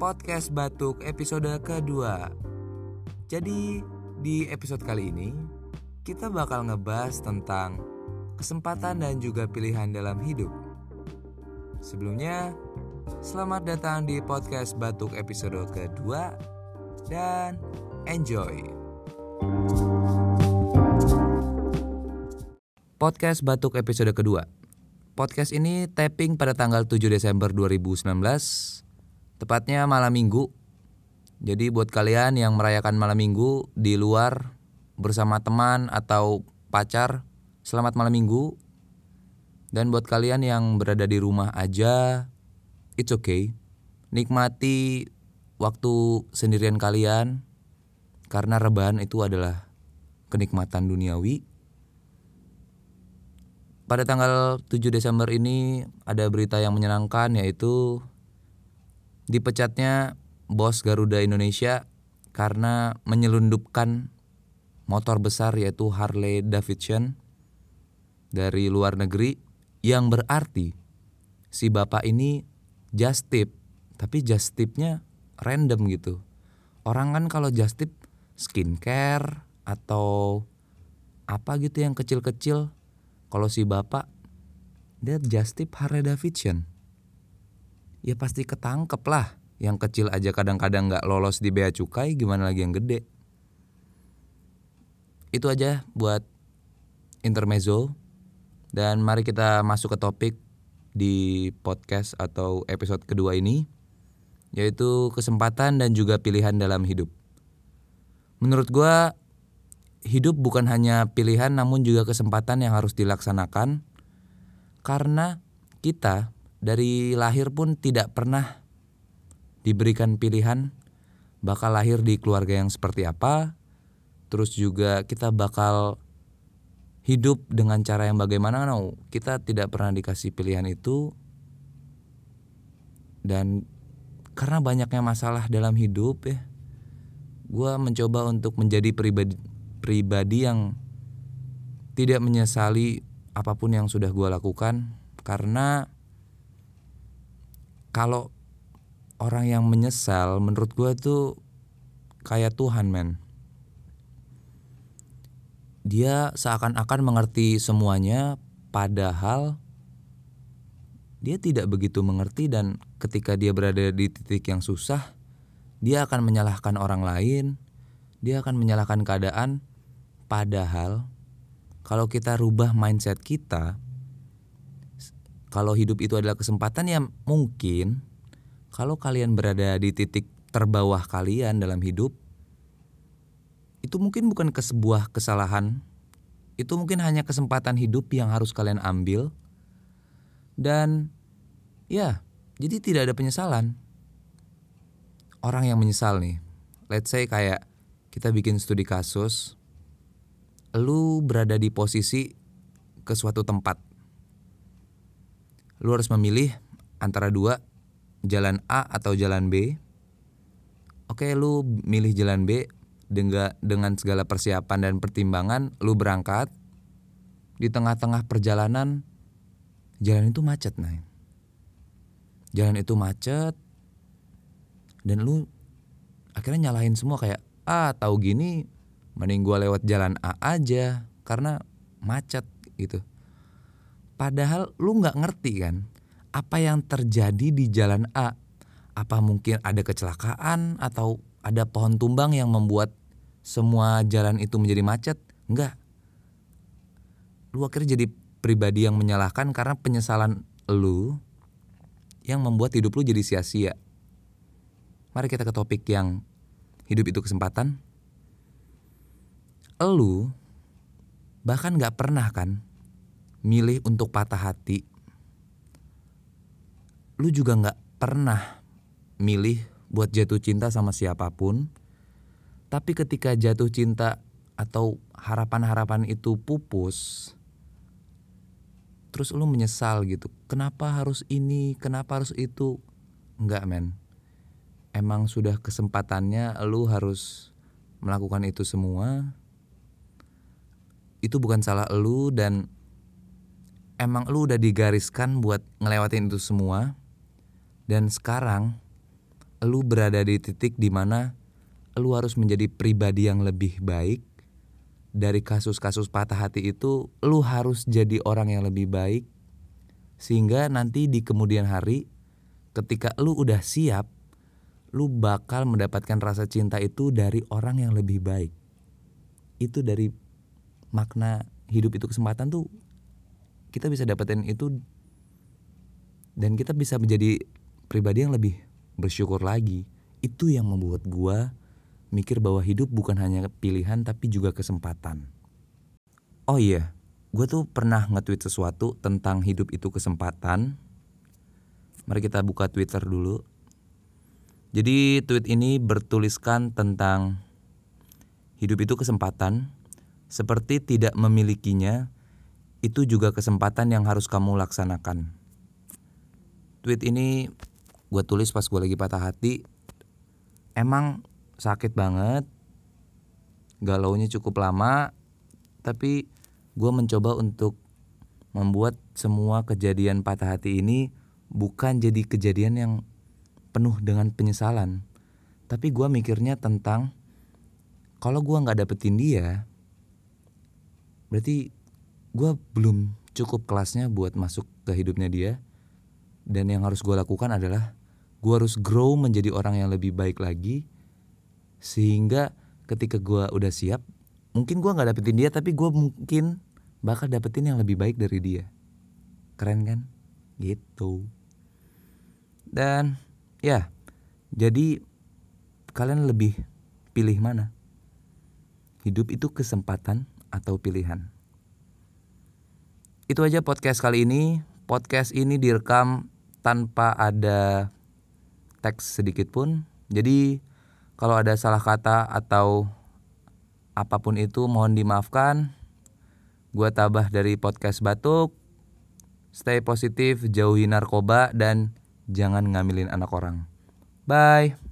podcast batuk episode kedua. Jadi di episode kali ini kita bakal ngebahas tentang kesempatan dan juga pilihan dalam hidup. Sebelumnya, selamat datang di podcast batuk episode kedua dan enjoy. Podcast batuk episode kedua. Podcast ini tapping pada tanggal 7 Desember 2019 Tepatnya malam minggu. Jadi buat kalian yang merayakan malam minggu di luar bersama teman atau pacar, selamat malam minggu. Dan buat kalian yang berada di rumah aja, it's okay. Nikmati waktu sendirian kalian karena rebahan itu adalah kenikmatan duniawi. Pada tanggal 7 Desember ini ada berita yang menyenangkan yaitu Dipecatnya bos Garuda Indonesia karena menyelundupkan motor besar yaitu Harley Davidson dari luar negeri yang berarti si bapak ini just tip tapi just tipnya random gitu. Orang kan kalau just tip skincare atau apa gitu yang kecil-kecil kalau si bapak dia just tip Harley Davidson ya pasti ketangkep lah. Yang kecil aja kadang-kadang nggak lolos di bea cukai, gimana lagi yang gede. Itu aja buat intermezzo. Dan mari kita masuk ke topik di podcast atau episode kedua ini, yaitu kesempatan dan juga pilihan dalam hidup. Menurut gue, hidup bukan hanya pilihan namun juga kesempatan yang harus dilaksanakan, karena kita dari lahir pun tidak pernah diberikan pilihan bakal lahir di keluarga yang seperti apa, terus juga kita bakal hidup dengan cara yang bagaimana, no, kita tidak pernah dikasih pilihan itu, dan karena banyaknya masalah dalam hidup ya, gue mencoba untuk menjadi pribadi pribadi yang tidak menyesali apa pun yang sudah gue lakukan. Karena kalau orang yang menyesal menurut gue tuh kayak Tuhan men. Dia seakan-akan mengerti semuanya padahal dia tidak begitu mengerti dan ketika dia berada di titik yang susah dia akan menyalahkan orang lain dia akan menyalahkan keadaan. Padahal kalau kita rubah mindset kita kalau hidup itu adalah kesempatan ya mungkin. Kalau kalian berada di titik terbawah kalian dalam hidup itu mungkin bukan ke sebuah kesalahan. Itu mungkin hanya kesempatan hidup yang harus kalian ambil. Dan ya jadi tidak ada penyesalan. Orang yang menyesal nih let's say kayak kita bikin studi kasus lu berada di posisi ke suatu tempat lu harus memilih antara dua jalan A atau jalan B. Oke lu milih jalan B dengan dengan segala persiapan dan pertimbangan lu berangkat. Di tengah-tengah perjalanan jalan itu macet nah jalan itu macet dan lu akhirnya nyalahin semua kayak ah tahu gini mending gua lewat jalan A aja karena macet gitu Padahal lu nggak ngerti kan apa yang terjadi di jalan A. Apa mungkin ada kecelakaan atau ada pohon tumbang yang membuat semua jalan itu menjadi macet? Enggak. Lu akhirnya jadi pribadi yang menyalahkan karena penyesalan lu yang membuat hidup lu jadi sia-sia. Mari kita ke topik yang hidup itu kesempatan. Lu bahkan gak pernah kan milih untuk patah hati, lu juga nggak pernah milih buat jatuh cinta sama siapa pun. Tapi ketika jatuh cinta atau harapan-harapan itu pupus, terus lu menyesal gitu. Kenapa harus ini? Kenapa harus itu? Enggak men. Emang sudah kesempatannya lu harus melakukan itu semua. Itu bukan salah lu dan emang lu udah digariskan buat ngelewatin itu semua dan sekarang lu berada di titik di mana lu harus menjadi pribadi yang lebih baik. Dari kasus-kasus patah hati itu lu harus jadi orang yang lebih baik. Sehingga nanti di kemudian hari ketika lu udah siap lu bakal mendapatkan rasa cinta itu dari orang yang lebih baik. Itu dari makna hidup itu kesempatan tuh kita bisa dapetin itu dan kita bisa menjadi pribadi yang lebih bersyukur lagi itu yang membuat gua mikir bahwa hidup bukan hanya pilihan tapi juga kesempatan. Oh iya, gue tuh pernah nge-tweet sesuatu tentang hidup itu kesempatan. Mari kita buka Twitter dulu. Jadi tweet ini bertuliskan tentang hidup itu kesempatan, seperti tidak memilikinya, itu juga kesempatan yang harus kamu laksanakan. Tweet ini gue tulis pas gue lagi patah hati. Emang sakit banget galaunya cukup lama tapi gue mencoba untuk membuat semua kejadian patah hati ini bukan jadi kejadian yang penuh dengan penyesalan tapi gue mikirnya tentang kalau gue nggak dapetin dia berarti gue belum cukup kelasnya buat masuk ke hidupnya dia. Dan yang harus gue lakukan adalah gue harus grow menjadi orang yang lebih baik lagi sehingga ketika gue udah siap mungkin gue nggak dapetin dia tapi gue mungkin bakal dapetin yang lebih baik dari dia. Keren kan? Gitu. Dan ya jadi kalian lebih pilih mana? Hidup itu kesempatan atau pilihan itu aja podcast kali ini podcast ini direkam tanpa ada teks sedikit pun jadi kalau ada salah kata atau apa pun itu mohon dimaafkan. Gua tabah dari podcast Batuk. Stay positif, jauhi narkoba dan jangan ngambilin anak orang. Bye.